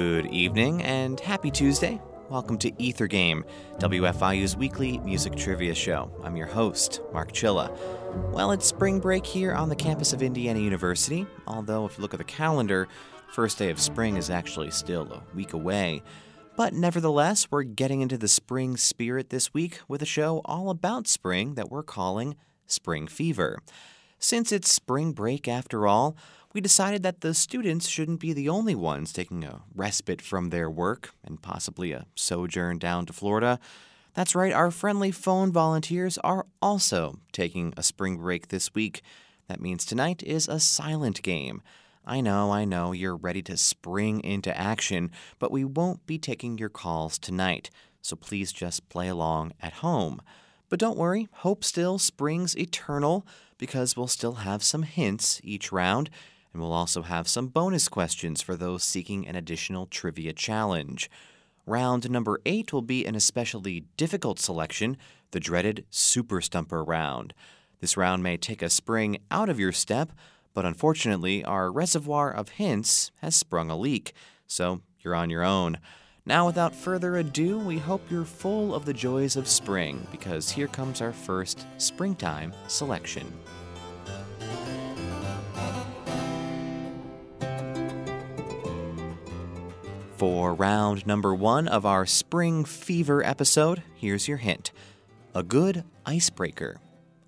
Good evening and happy Tuesday. Welcome to Ether Game, WFIU's weekly music trivia show. I'm your host, Mark Chilla. Well, it's spring break here on the campus of Indiana University, although if you look at the calendar, first day of spring is actually still a week away. But nevertheless, we're getting into the spring spirit this week with a show all about spring that we're calling Spring Fever. Since it's spring break after all, we decided that the students shouldn't be the only ones taking a respite from their work and possibly a sojourn down to Florida. That's right, our friendly phone volunteers are also taking a spring break this week. That means tonight is a silent game. I know, I know, you're ready to spring into action, but we won't be taking your calls tonight, so please just play along at home. But don't worry, hope still springs eternal because we'll still have some hints each round and we'll also have some bonus questions for those seeking an additional trivia challenge. Round number eight will be an especially difficult selection, the dreaded Super Stumper round. This round may take a spring out of your step, but unfortunately, our reservoir of hints has sprung a leak, so you're on your own. Now, without further ado, we hope you're full of the joys of spring because here comes our first springtime selection. For round number one of our Spring Fever episode, here's your hint a good icebreaker.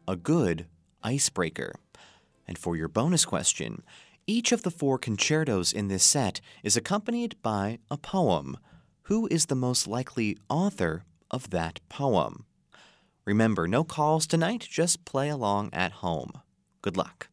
A good icebreaker. And for your bonus question, each of the four concertos in this set is accompanied by a poem. Who is the most likely author of that poem? Remember, no calls tonight, just play along at home. Good luck.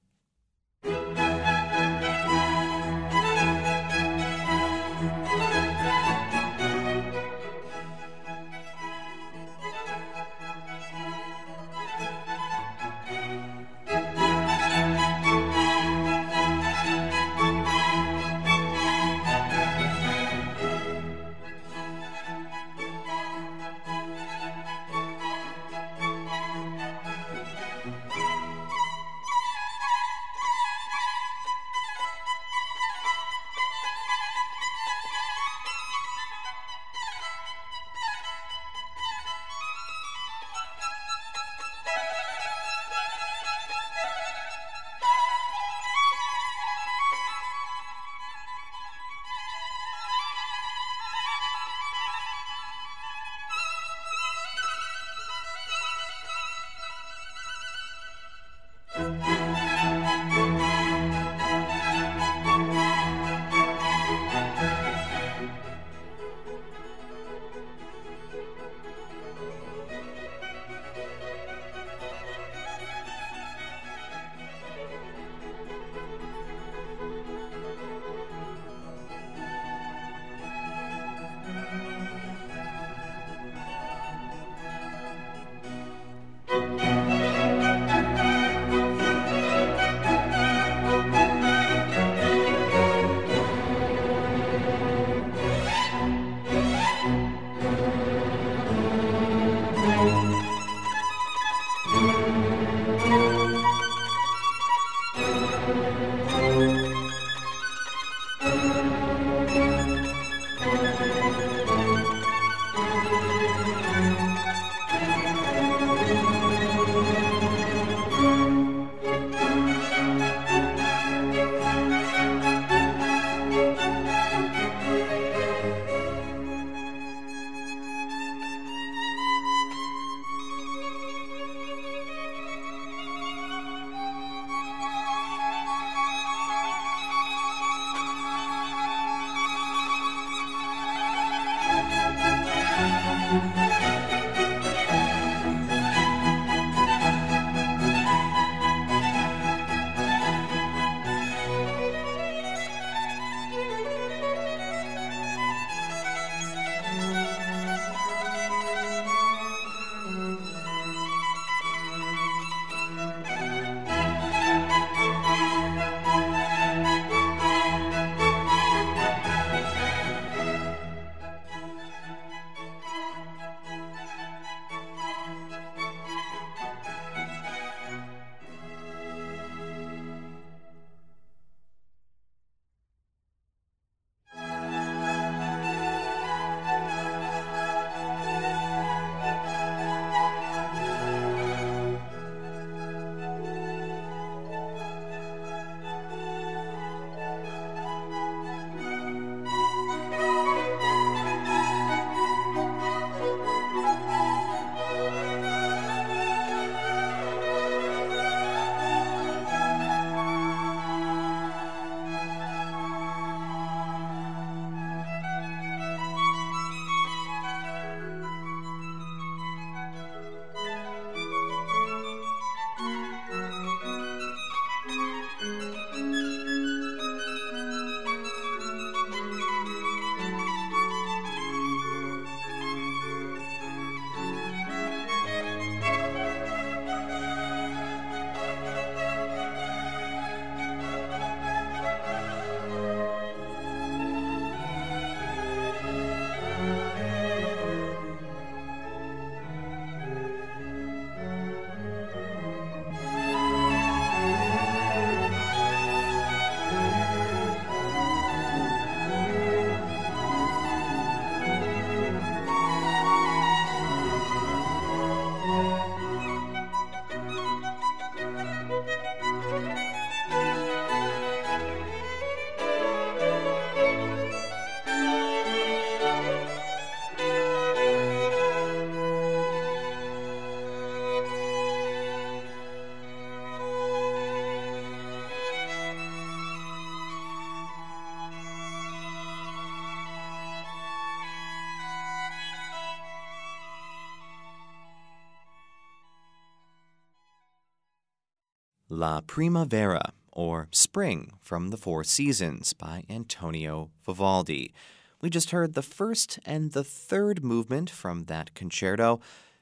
La Primavera, or Spring from the Four Seasons by Antonio Vivaldi. We just heard the first and the third movement from that concerto.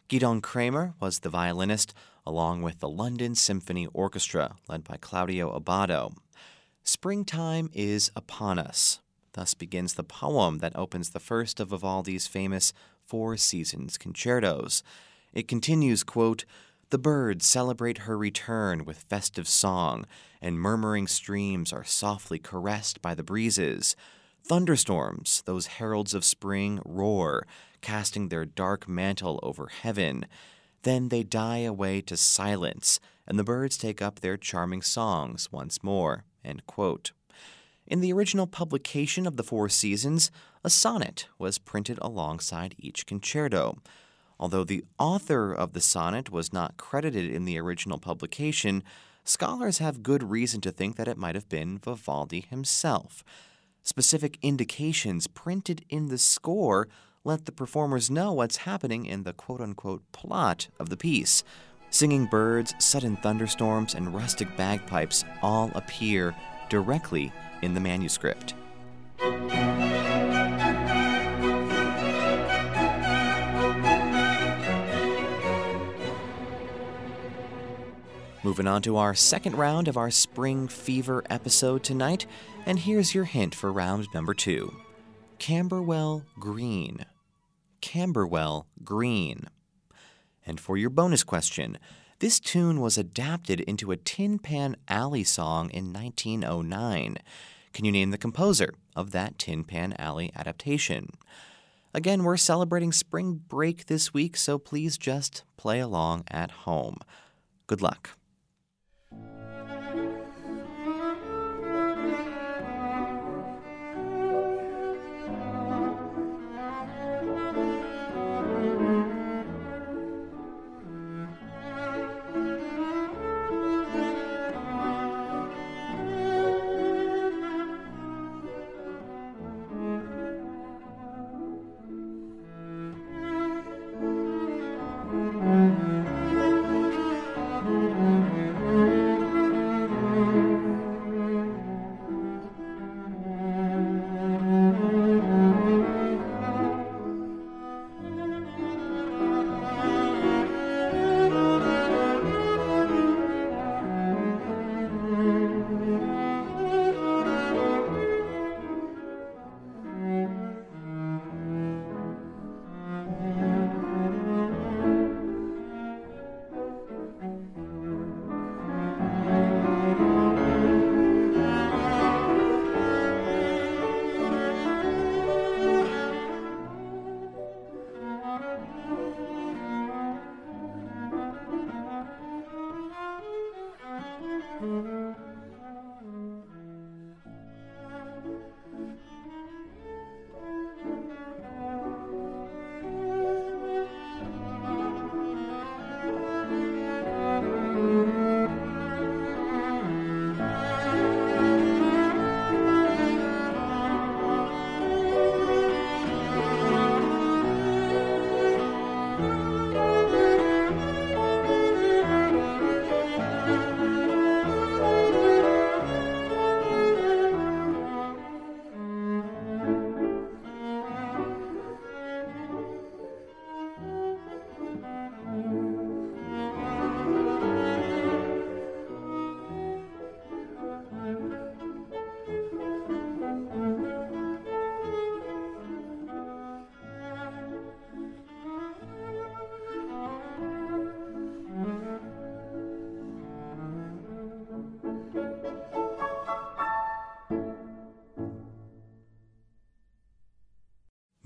Gidon Kremer was the violinist, along with the London Symphony Orchestra, led by Claudio Abbado. Springtime is upon us. Thus begins the poem that opens the first of Vivaldi's famous Four Seasons concertos. It continues, quote, the birds celebrate her return with festive song, and murmuring streams are softly caressed by the breezes. Thunderstorms, those heralds of spring, roar, casting their dark mantle over heaven. Then they die away to silence, and the birds take up their charming songs once more. In the original publication of the Four Seasons, a sonnet was printed alongside each concerto. Although the author of the sonnet was not credited in the original publication, scholars have good reason to think that it might have been Vivaldi himself. Specific indications printed in the score let the performers know what's happening in the quote unquote plot of the piece. Singing birds, sudden thunderstorms, and rustic bagpipes all appear directly in the manuscript. Moving on to our second round of our Spring Fever episode tonight, and here's your hint for round number two Camberwell Green. Camberwell Green. And for your bonus question, this tune was adapted into a Tin Pan Alley song in 1909. Can you name the composer of that Tin Pan Alley adaptation? Again, we're celebrating spring break this week, so please just play along at home. Good luck.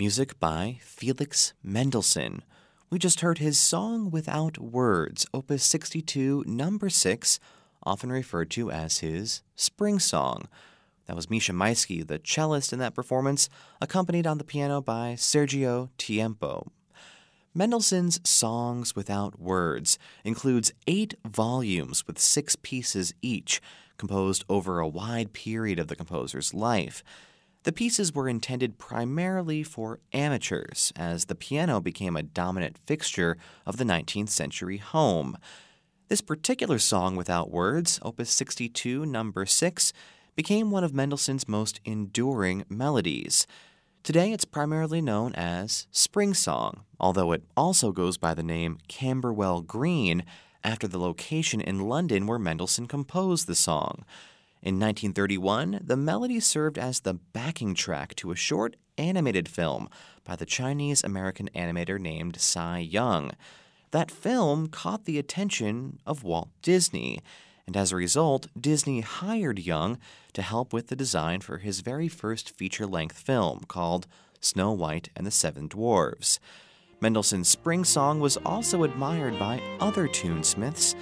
Music by Felix Mendelssohn. We just heard his Song Without Words, Opus 62, number 6, often referred to as his Spring Song. That was Misha Maisky, the cellist in that performance, accompanied on the piano by Sergio Tiempo. Mendelssohn's Songs Without Words includes eight volumes with six pieces each, composed over a wide period of the composer's life. The pieces were intended primarily for amateurs, as the piano became a dominant fixture of the 19th century home. This particular song without words, Opus 62, number 6, became one of Mendelssohn's most enduring melodies. Today it's primarily known as Spring Song, although it also goes by the name Camberwell Green after the location in London where Mendelssohn composed the song. In 1931, the melody served as the backing track to a short animated film by the Chinese American animator named Tsai Young. That film caught the attention of Walt Disney, and as a result, Disney hired Young to help with the design for his very first feature length film called Snow White and the Seven Dwarfs. Mendelssohn's Spring Song was also admired by other tunesmiths.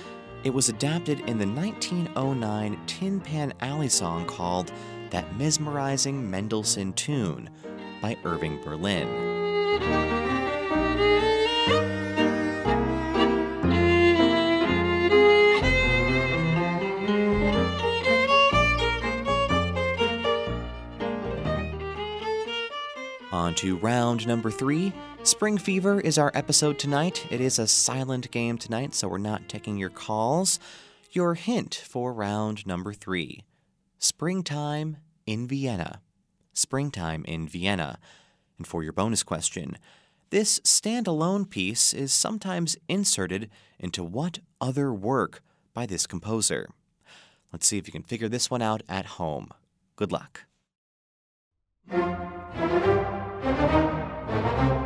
It was adapted in the 1909 Tin Pan Alley song called That Mesmerizing Mendelssohn Tune by Irving Berlin. On to round number three. Spring Fever is our episode tonight. It is a silent game tonight, so we're not taking your calls. Your hint for round number three Springtime in Vienna. Springtime in Vienna. And for your bonus question, this standalone piece is sometimes inserted into what other work by this composer? Let's see if you can figure this one out at home. Good luck. Thank you.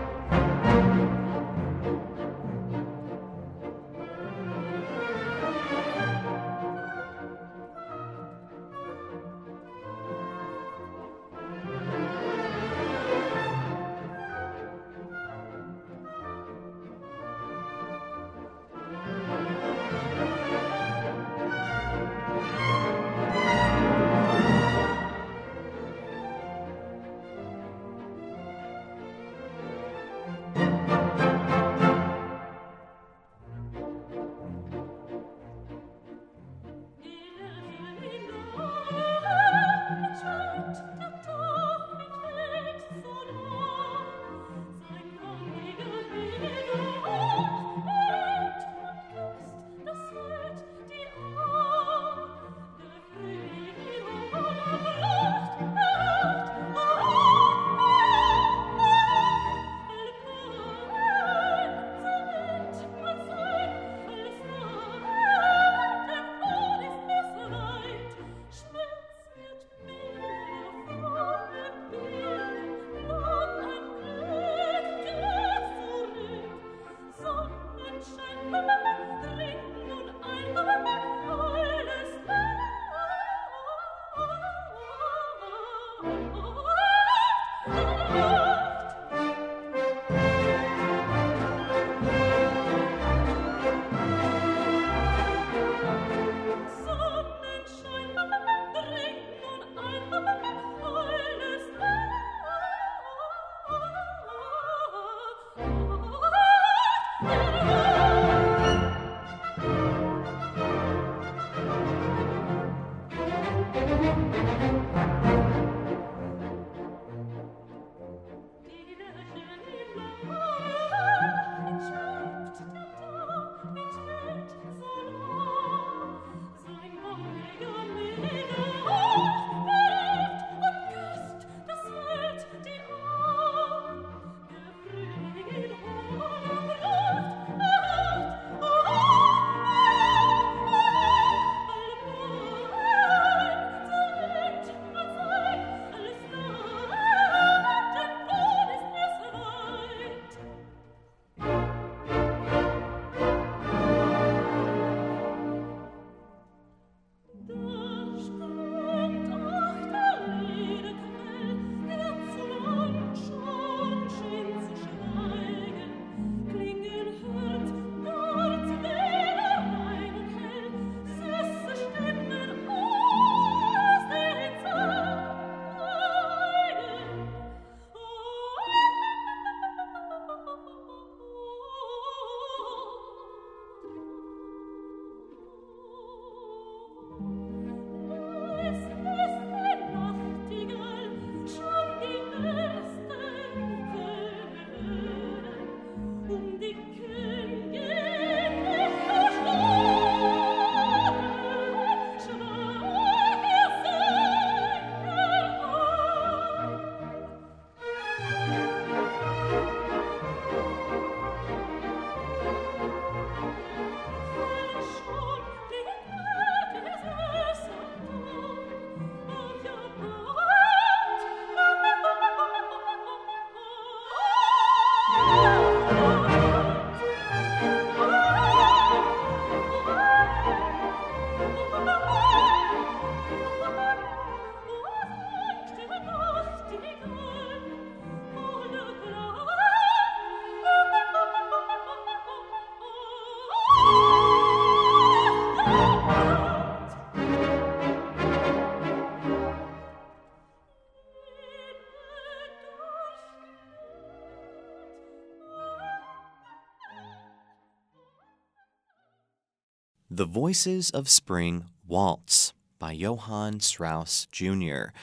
The Voices of Spring Waltz by Johann Strauss Jr.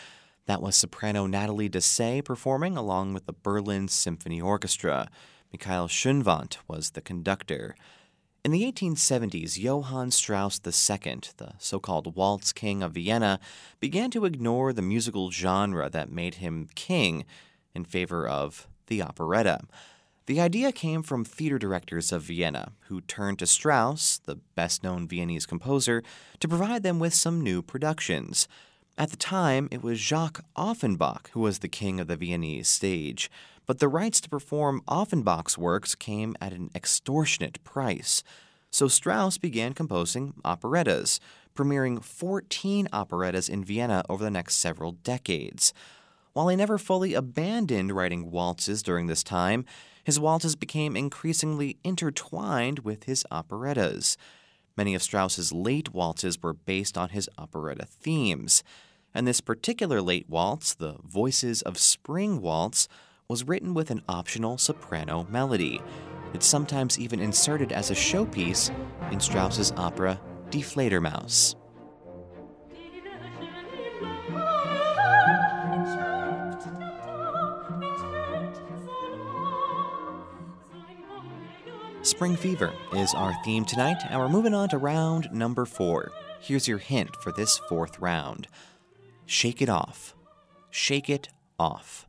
That was soprano Nathalie Dessay performing along with the Berlin Symphony Orchestra. Mikhail Schoenwandt was the conductor. In the 1870s, Johann Strauss II, the so called Waltz King of Vienna, began to ignore the musical genre that made him king in favor of the operetta. The idea came from theater directors of Vienna, who turned to Strauss, the best known Viennese composer, to provide them with some new productions. At the time, it was Jacques Offenbach who was the king of the Viennese stage, but the rights to perform Offenbach's works came at an extortionate price. So Strauss began composing operettas, premiering 14 operettas in Vienna over the next several decades. While he never fully abandoned writing waltzes during this time, his waltzes became increasingly intertwined with his operettas. Many of Strauss's late waltzes were based on his operetta themes and this particular late waltz, the Voices of Spring Waltz, was written with an optional soprano melody. It's sometimes even inserted as a showpiece in Strauss's opera Die Fledermaus. Spring Fever is our theme tonight, and we're moving on to round number four. Here's your hint for this fourth round. Shake It Off. Shake It Off.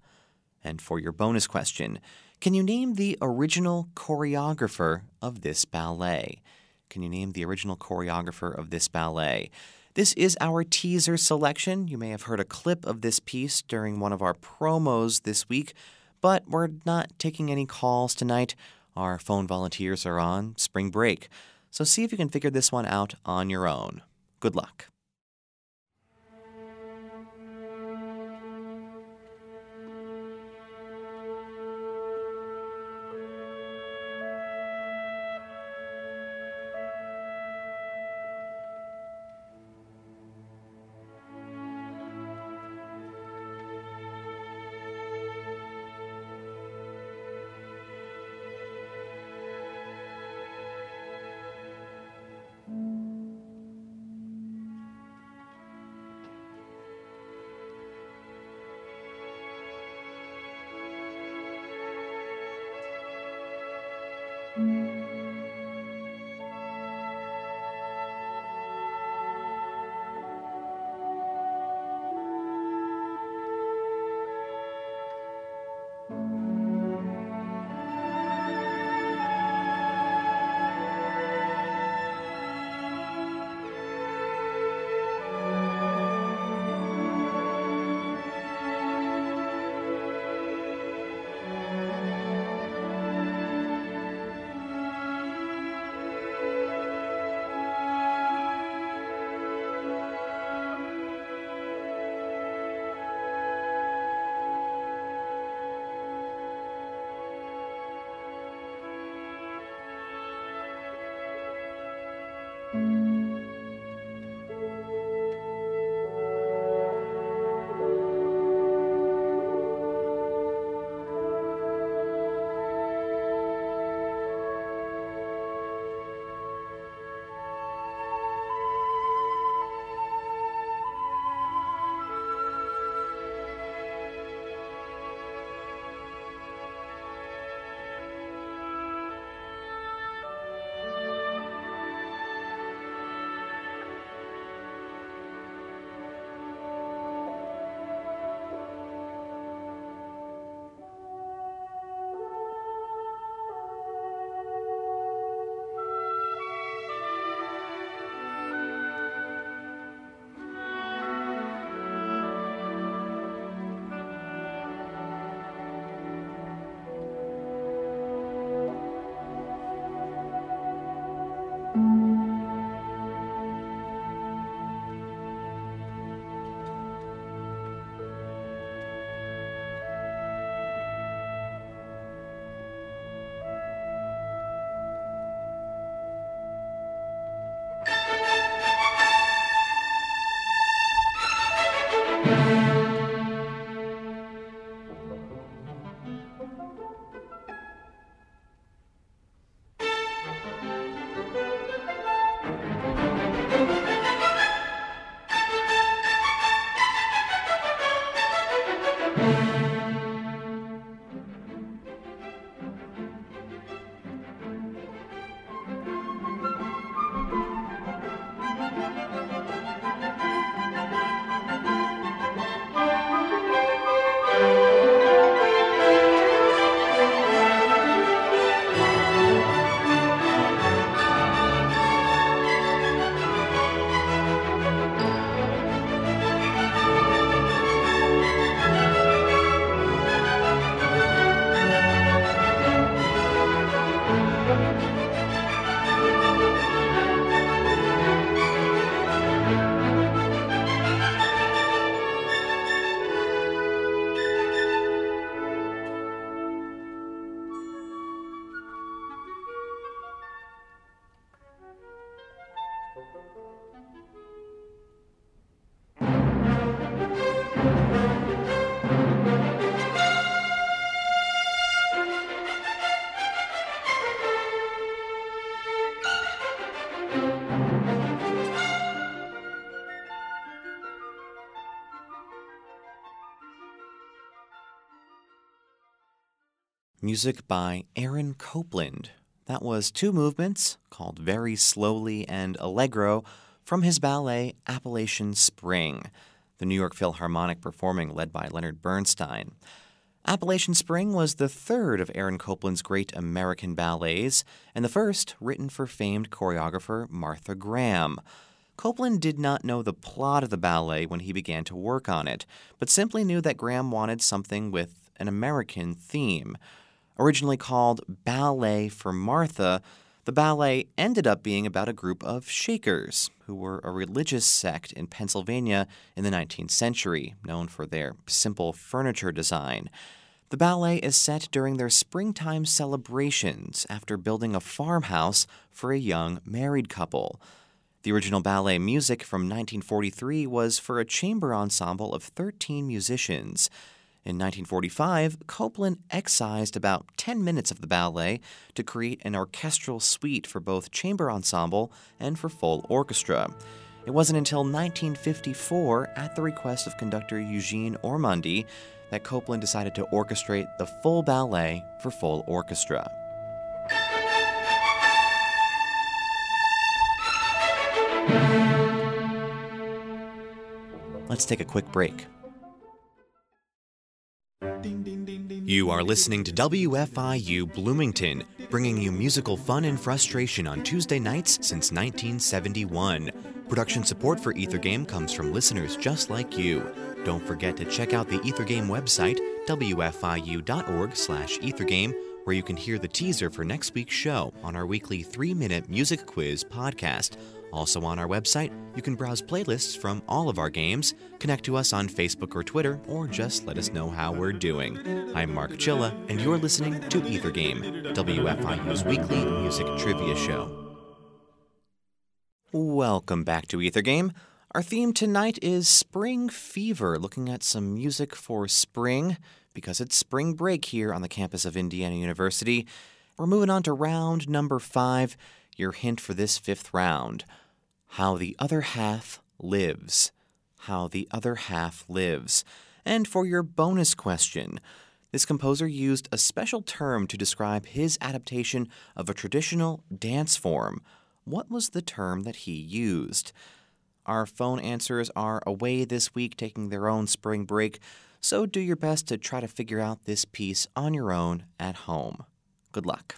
And for your bonus question, can you name the original choreographer of this ballet? Can you name the original choreographer of this ballet? This is our teaser selection. You may have heard a clip of this piece during one of our promos this week, but we're not taking any calls tonight. Our phone volunteers are on spring break. So see if you can figure this one out on your own. Good luck. Music by Aaron Copland. That was two movements called Very Slowly and Allegro from his ballet Appalachian Spring, the New York Philharmonic performing led by Leonard Bernstein. Appalachian Spring was the third of Aaron Copland's great American ballets, and the first written for famed choreographer Martha Graham. Copland did not know the plot of the ballet when he began to work on it, but simply knew that Graham wanted something with an American theme. Originally called Ballet for Martha, the ballet ended up being about a group of Shakers, who were a religious sect in Pennsylvania in the 19th century, known for their simple furniture design. The ballet is set during their springtime celebrations after building a farmhouse for a young married couple. The original ballet music from 1943 was for a chamber ensemble of 13 musicians. In 1945, Copland excised about 10 minutes of the ballet to create an orchestral suite for both chamber ensemble and for full orchestra. It wasn't until 1954, at the request of conductor Eugene Ormandy, that Copland decided to orchestrate the full ballet for full orchestra. Let's take a quick break. You are listening to WFIU Bloomington, bringing you musical fun and frustration on Tuesday nights since 1971. Production support for Ether Game comes from listeners just like you. Don't forget to check out the Ether Game website, wfiu.org/ethergame, where you can hear the teaser for next week's show on our weekly 3-minute music quiz podcast. Also on our website, you can browse playlists from all of our games, connect to us on Facebook or Twitter, or just let us know how we're doing. I'm Mark Chilla, and you're listening to Ether Game, WFIU's weekly music trivia show. Welcome back to Ether Game. Our theme tonight is Spring Fever, looking at some music for spring because it's spring break here on the campus of Indiana University. We're moving on to round number five. Your hint for this fifth round How the Other Half Lives. How the Other Half Lives. And for your bonus question, this composer used a special term to describe his adaptation of a traditional dance form. What was the term that he used? Our phone answers are away this week taking their own spring break, so do your best to try to figure out this piece on your own at home. Good luck.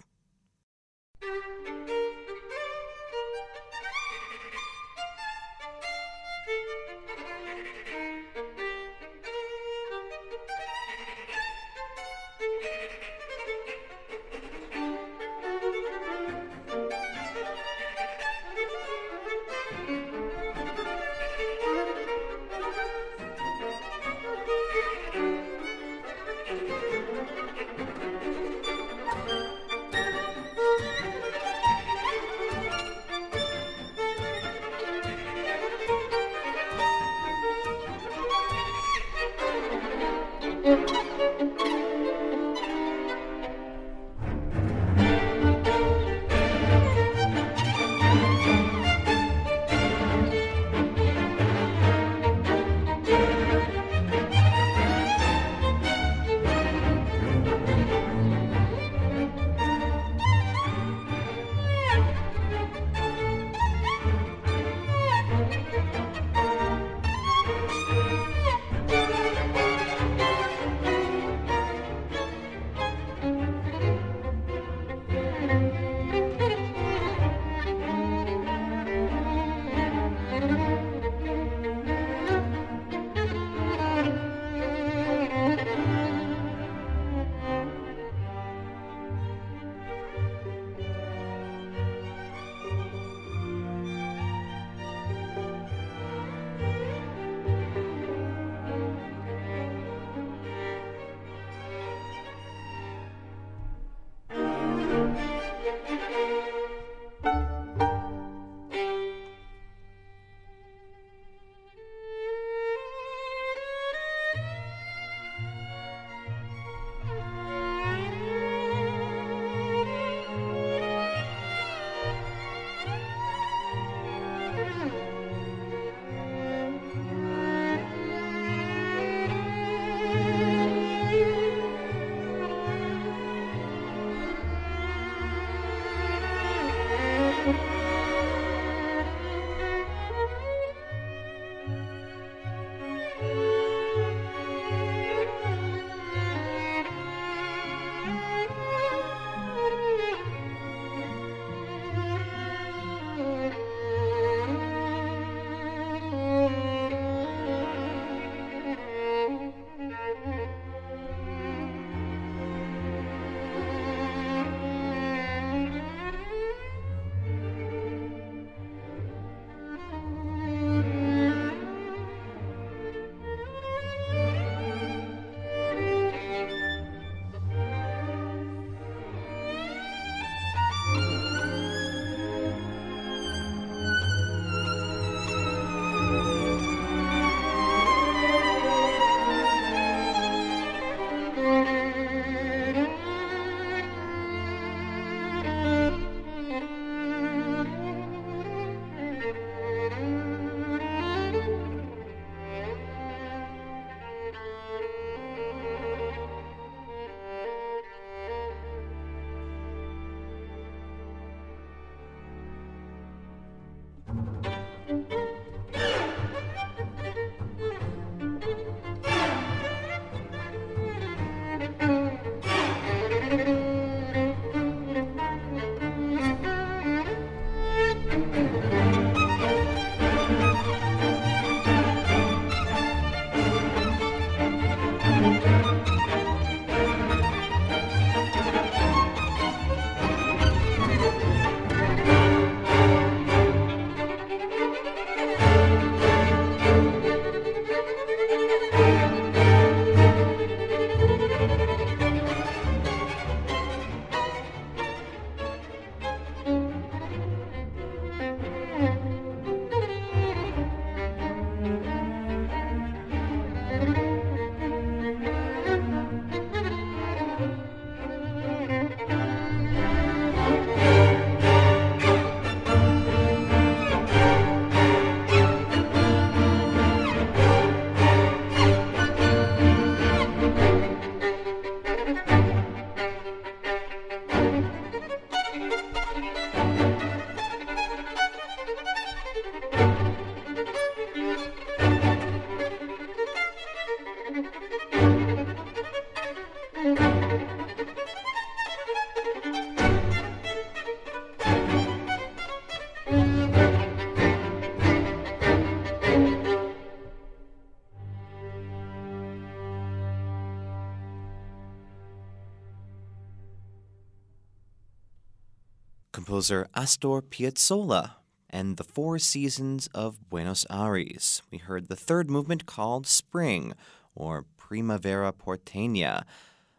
Composer Astor Piazzolla and the Four Seasons of Buenos Aires. We heard the third movement called Spring, or Primavera Porteña.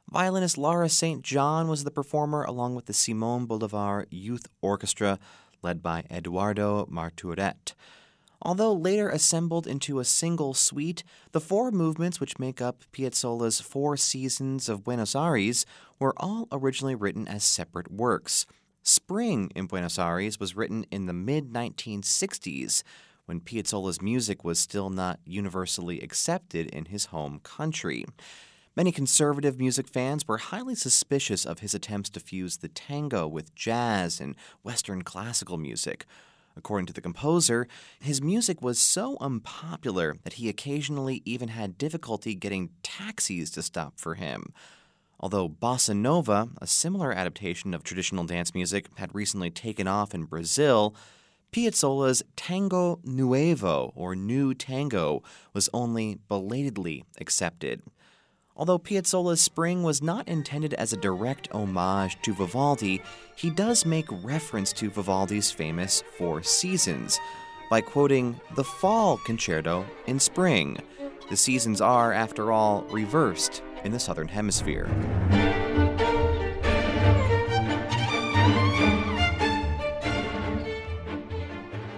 Violinist Laura St. John was the performer, along with the Simon Bolivar Youth Orchestra, led by Eduardo Marturet. Although later assembled into a single suite, the four movements which make up Piazzolla's Four Seasons of Buenos Aires were all originally written as separate works. Spring in Buenos Aires was written in the mid 1960s when Piazzolla's music was still not universally accepted in his home country. Many conservative music fans were highly suspicious of his attempts to fuse the tango with jazz and Western classical music. According to the composer, his music was so unpopular that he occasionally even had difficulty getting taxis to stop for him. Although bossa nova, a similar adaptation of traditional dance music, had recently taken off in Brazil, Piazzolla's Tango Nuevo, or New Tango, was only belatedly accepted. Although Piazzolla's Spring was not intended as a direct homage to Vivaldi, he does make reference to Vivaldi's famous Four Seasons by quoting the Fall Concerto in Spring. The seasons are, after all, reversed in the Southern Hemisphere.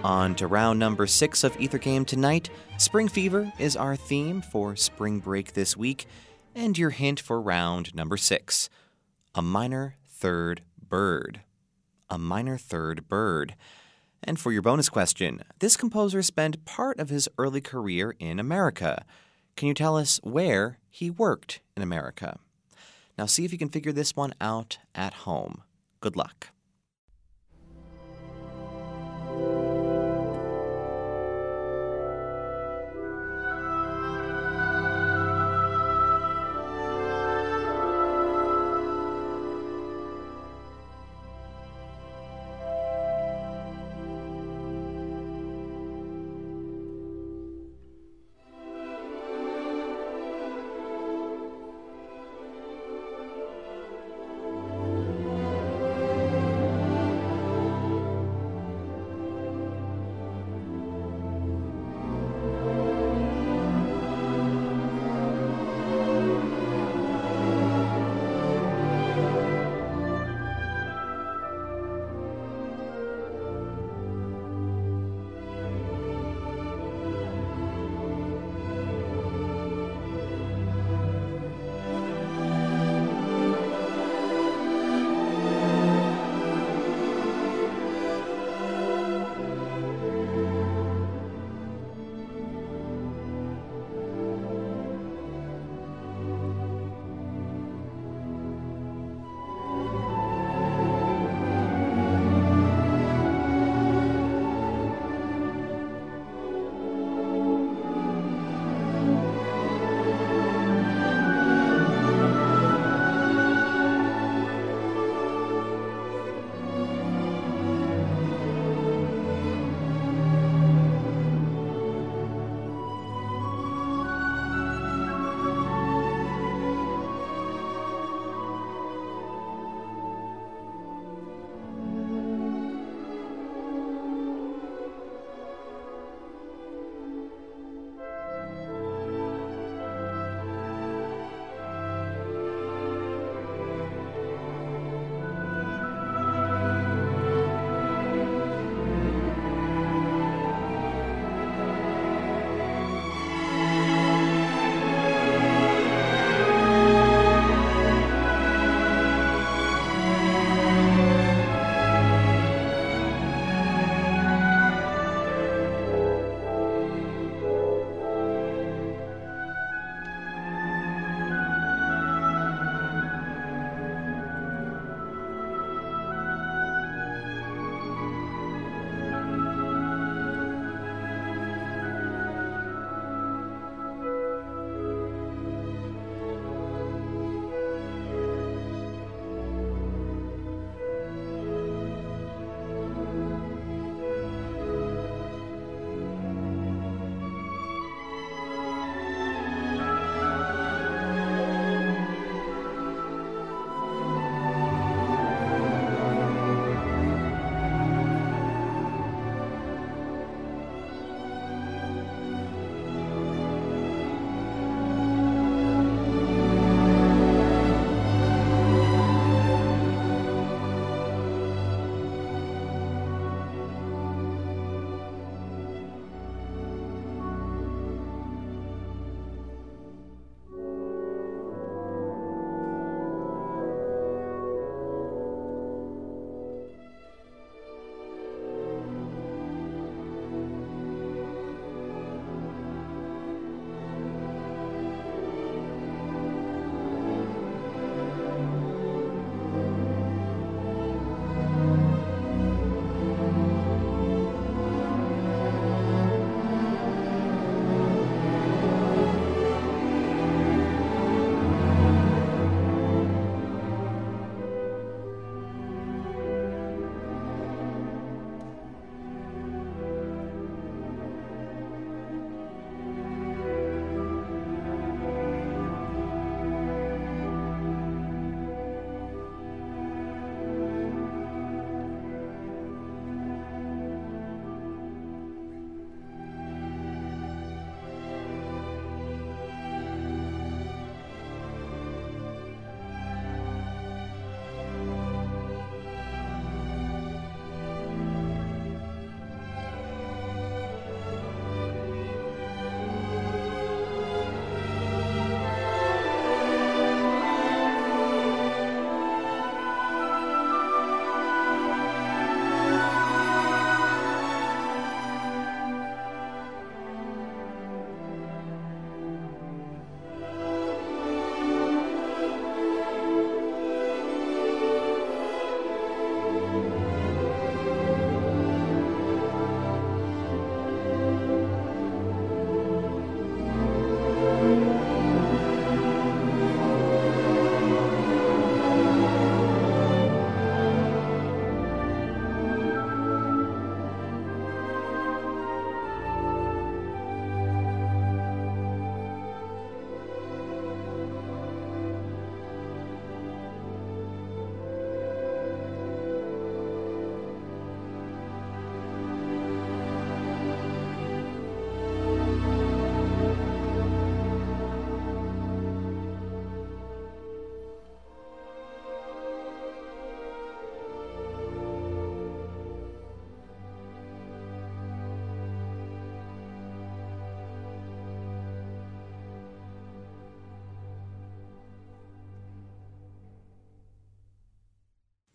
On to round number six of Ether Game tonight. Spring Fever is our theme for spring break this week, and your hint for round number six a minor third bird. A minor third bird. And for your bonus question, this composer spent part of his early career in America. Can you tell us where he worked in America? Now, see if you can figure this one out at home. Good luck.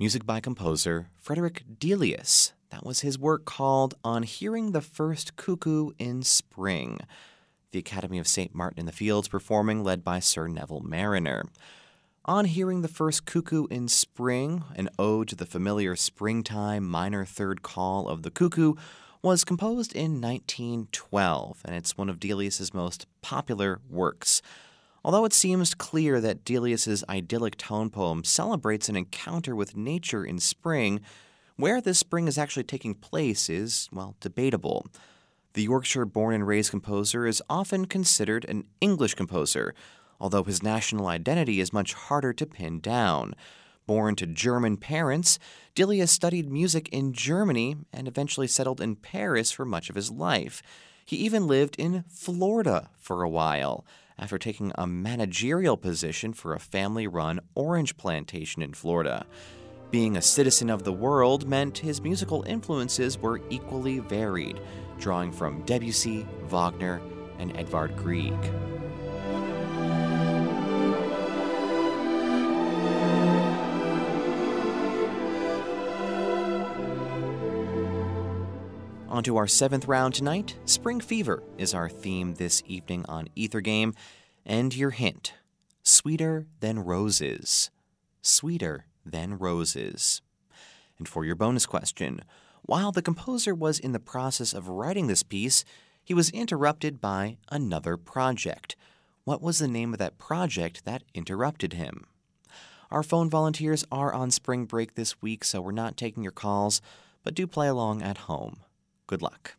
Music by composer Frederick Delius. That was his work called On Hearing the First Cuckoo in Spring. The Academy of St. Martin in the Fields performing, led by Sir Neville Marriner. On hearing the first cuckoo in spring, an ode to the familiar springtime minor third call of the cuckoo, was composed in 1912, and it's one of Delius's most popular works. Although it seems clear that Delius's idyllic tone poem celebrates an encounter with nature in spring, where this spring is actually taking place is, well, debatable. The Yorkshire born and raised composer is often considered an English composer, although his national identity is much harder to pin down. Born to German parents, Delius studied music in Germany and eventually settled in Paris for much of his life. He even lived in Florida for a while after taking a managerial position for a family run orange plantation in Florida. Being a citizen of the world meant his musical influences were equally varied, drawing from Debussy, Wagner, and Edvard Grieg. On to our seventh round tonight. Spring Fever is our theme this evening on Ether Game. And your hint Sweeter Than Roses. Sweeter Than Roses. And for your bonus question, while the composer was in the process of writing this piece, he was interrupted by another project. What was the name of that project that interrupted him? Our phone volunteers are on spring break this week, so we're not taking your calls, but do play along at home. Good luck.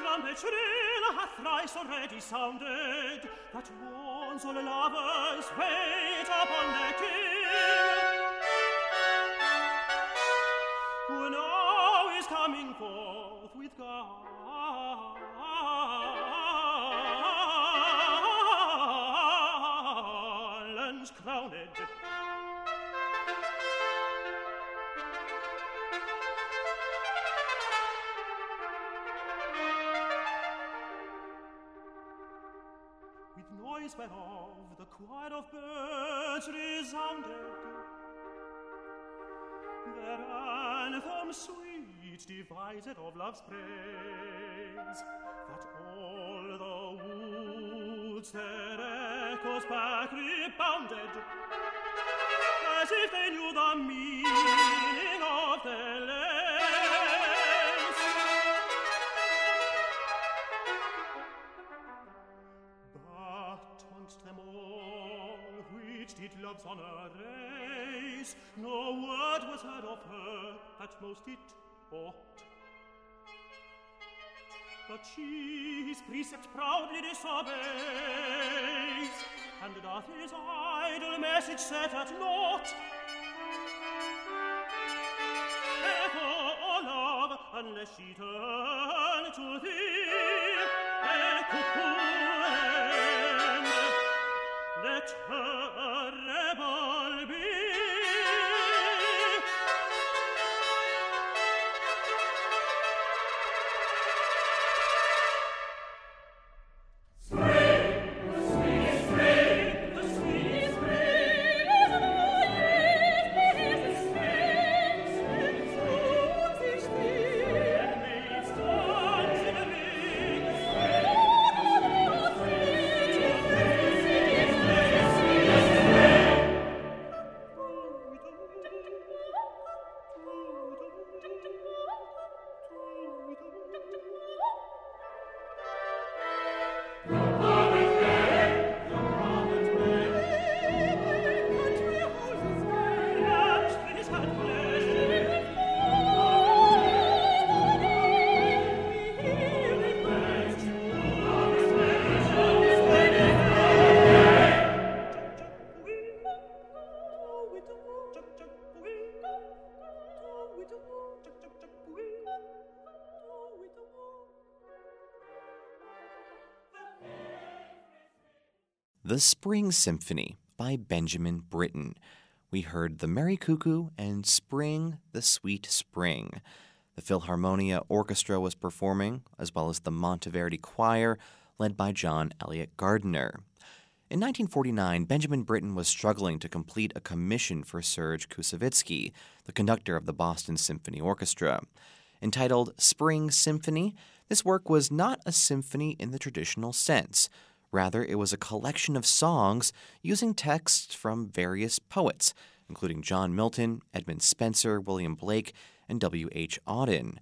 trumpet shrill hath thrice already sounded, that warns all lovers wait upon their king. Who now is coming forth with God. Whereof the choir of birds resounded. Their anthem sweet devised of love's praise, that all the woods their echoes back rebounded, as if they knew the meaning Job's on a race, no word was heard of her, at most it ought. But she his precept proudly disobeys, and doth his idle message set at naught. Echo, oh love, unless she turn to thee, echo, let her The Spring Symphony by Benjamin Britten. We heard The Merry Cuckoo and Spring, the Sweet Spring. The Philharmonia Orchestra was performing, as well as the Monteverdi Choir, led by John Eliot Gardiner. In 1949, Benjamin Britten was struggling to complete a commission for Serge Koussevitzky, the conductor of the Boston Symphony Orchestra. Entitled Spring Symphony, this work was not a symphony in the traditional sense. Rather, it was a collection of songs using texts from various poets, including John Milton, Edmund Spenser, William Blake, and W.H. Auden.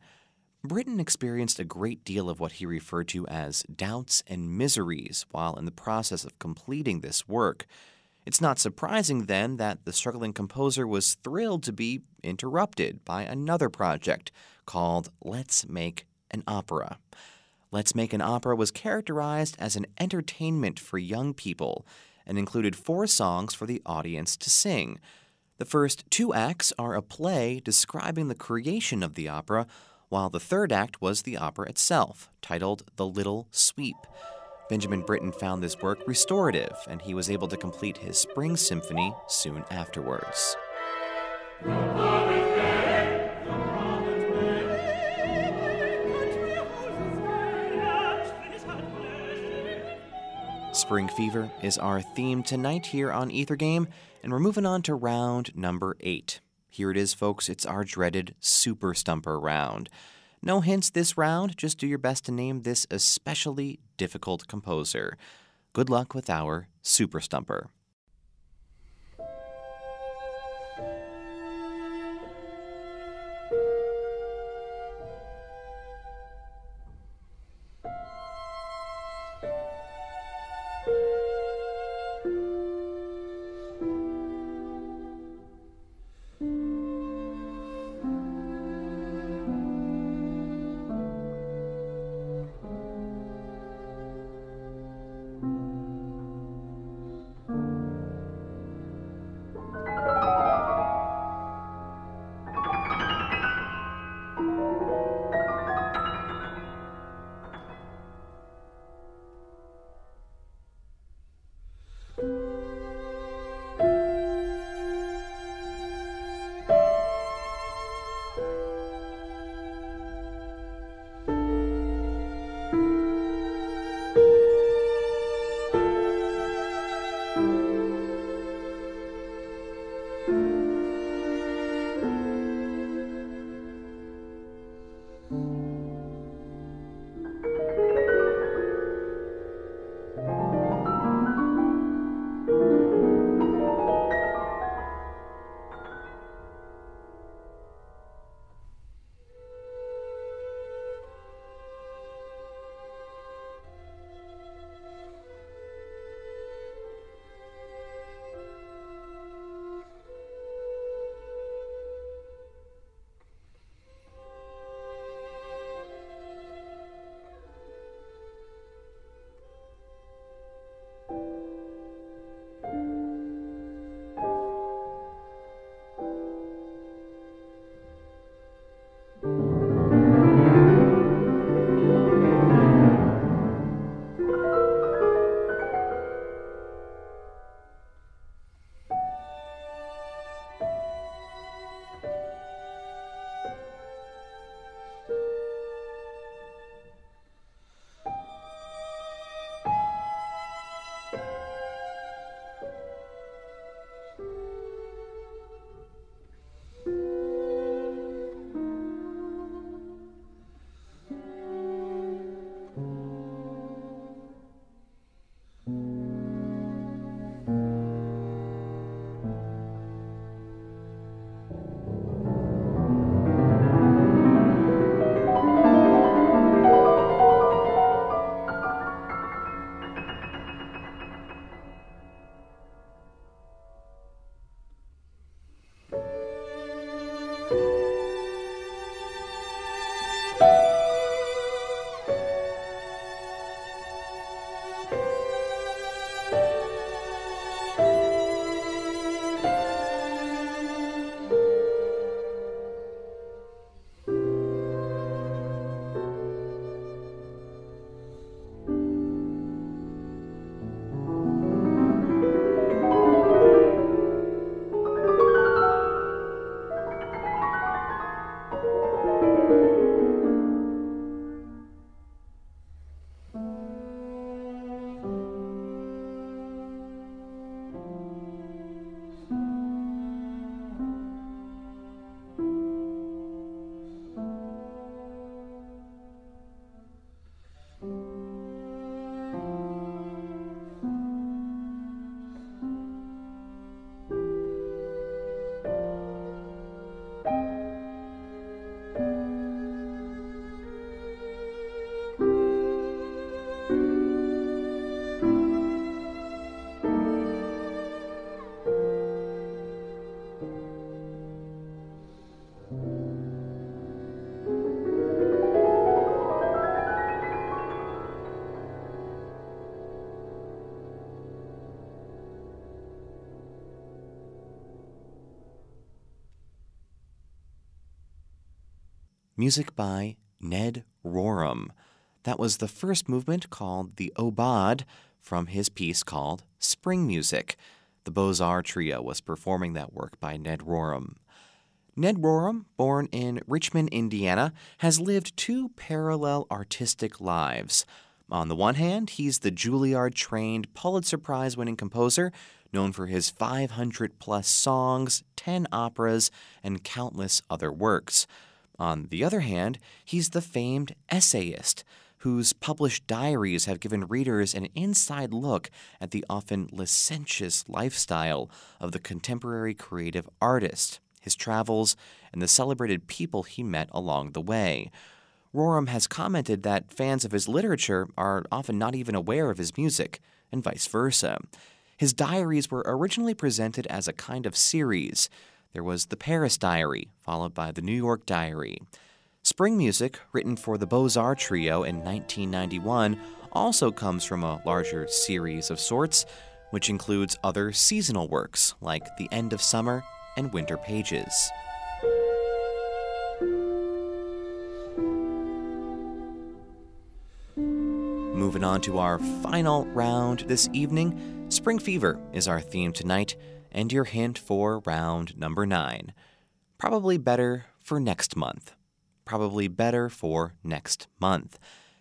Britten experienced a great deal of what he referred to as doubts and miseries while in the process of completing this work. It's not surprising, then, that the struggling composer was thrilled to be interrupted by another project called Let's Make an Opera. Let's Make an Opera was characterized as an entertainment for young people and included four songs for the audience to sing. The first two acts are a play describing the creation of the opera while the third act was the opera itself, titled The Little Sweep. Benjamin Britten found this work restorative, and he was able to complete his Spring Symphony soon afterwards. Spring Fever is our theme tonight here on Ether Game, and we're moving on to round number eight. Here it is, folks. It's our dreaded Super Stumper round. No hints this round, just do your best to name this especially difficult composer. Good luck with our Super Stumper. Music by Ned Rorem. That was the first movement called the Aubade from his piece called Spring Music. The Beaux Arts Trio was performing that work by Ned Rorem. Ned Rorem, born in Richmond, Indiana, has lived two parallel artistic lives. On the one hand, he's the Juilliard trained Pulitzer Prize winning composer known for his 500 plus songs, 10 operas, and countless other works. On the other hand, he's the famed essayist whose published diaries have given readers an inside look at the often licentious lifestyle of the contemporary creative artist, his travels, and the celebrated people he met along the way. Rorem has commented that fans of his literature are often not even aware of his music, and vice versa. His diaries were originally presented as a kind of series. There was the Paris Diary, followed by the New York Diary. Spring music, written for the Beaux Arts Trio in 1991, also comes from a larger series of sorts, which includes other seasonal works like The End of Summer and Winter Pages. Moving on to our final round this evening, Spring Fever is our theme tonight, and your hint for round number nine. Probably better for next month. Probably better for next month.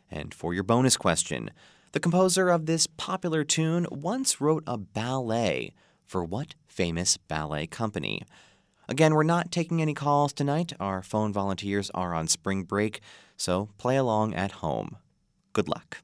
And for your bonus question, the composer of this popular tune once wrote a ballet for what famous ballet company? Again, we're not taking any calls tonight. Our phone volunteers are on spring break, so play along at home. Good luck.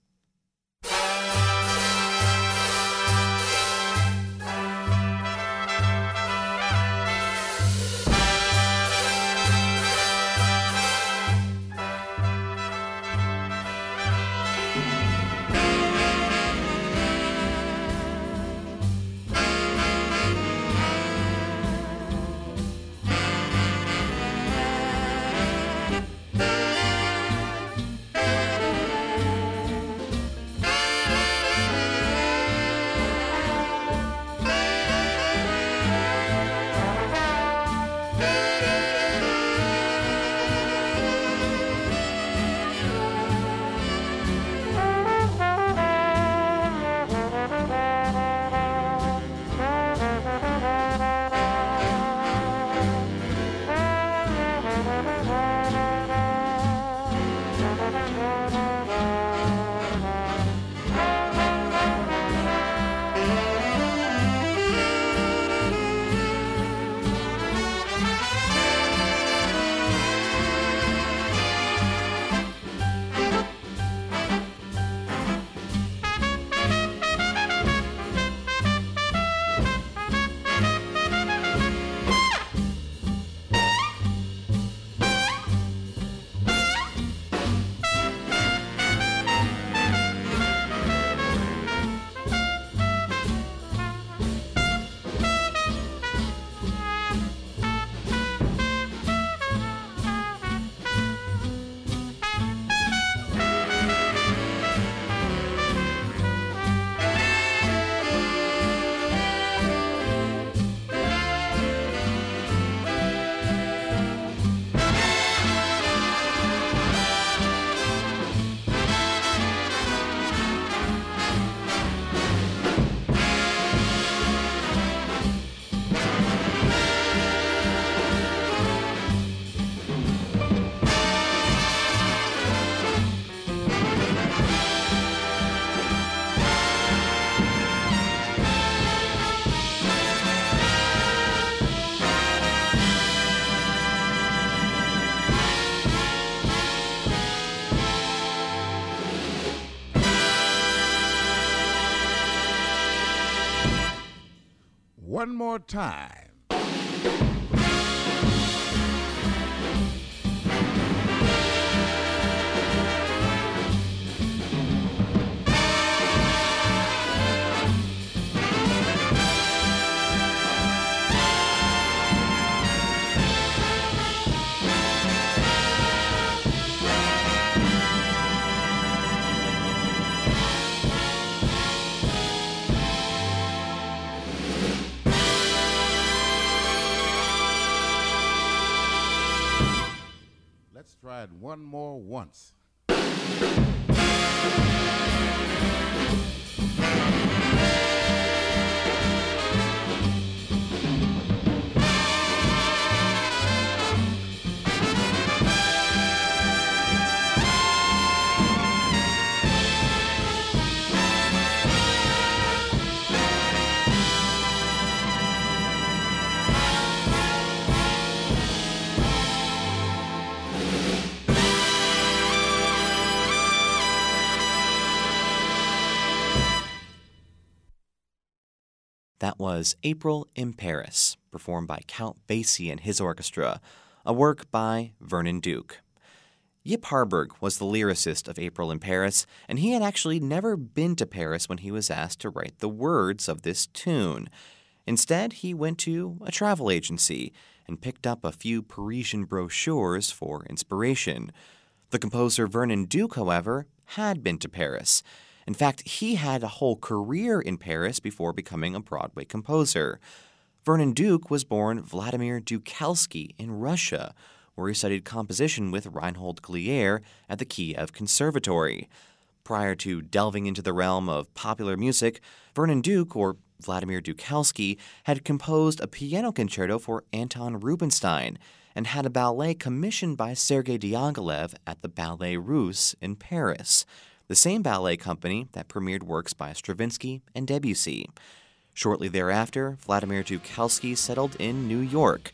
One more time. One more once. Was April in Paris, performed by Count Basie and his orchestra, a work by Vernon Duke. Yip Harburg was the lyricist of April in Paris, and he had actually never been to Paris when he was asked to write the words of this tune. Instead, he went to a travel agency and picked up a few Parisian brochures for inspiration. The composer Vernon Duke, however, had been to Paris in fact, he had a whole career in Paris before becoming a Broadway composer. Vernon Duke was born Vladimir Dukelsky in Russia, where he studied composition with Reinhold Glier at the Kiev Conservatory. Prior to delving into the realm of popular music, Vernon Duke, or Vladimir Dukelsky, had composed a piano concerto for Anton Rubinstein and had a ballet commissioned by Sergei Diaghilev at the Ballet Russe in Paris the same ballet company that premiered works by Stravinsky and Debussy. Shortly thereafter, Vladimir Dukelsky settled in New York.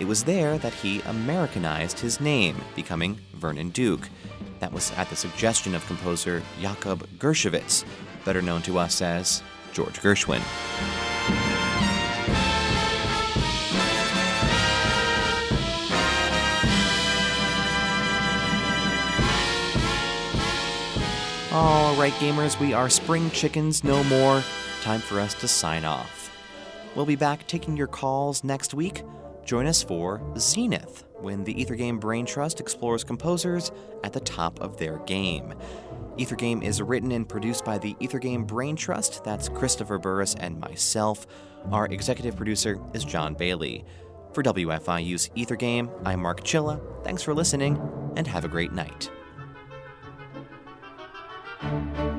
It was there that he Americanized his name, becoming Vernon Duke. That was at the suggestion of composer Jacob Gershowitz, better known to us as George Gershwin. All right, gamers, we are spring chickens no more. Time for us to sign off. We'll be back taking your calls next week. Join us for Zenith, when the Ether Game Brain Trust explores composers at the top of their game. Ether Game is written and produced by the Ether Game Brain Trust. That's Christopher Burris and myself. Our executive producer is John Bailey. For WFIU's Ether Game, I'm Mark Chilla. Thanks for listening, and have a great night thank you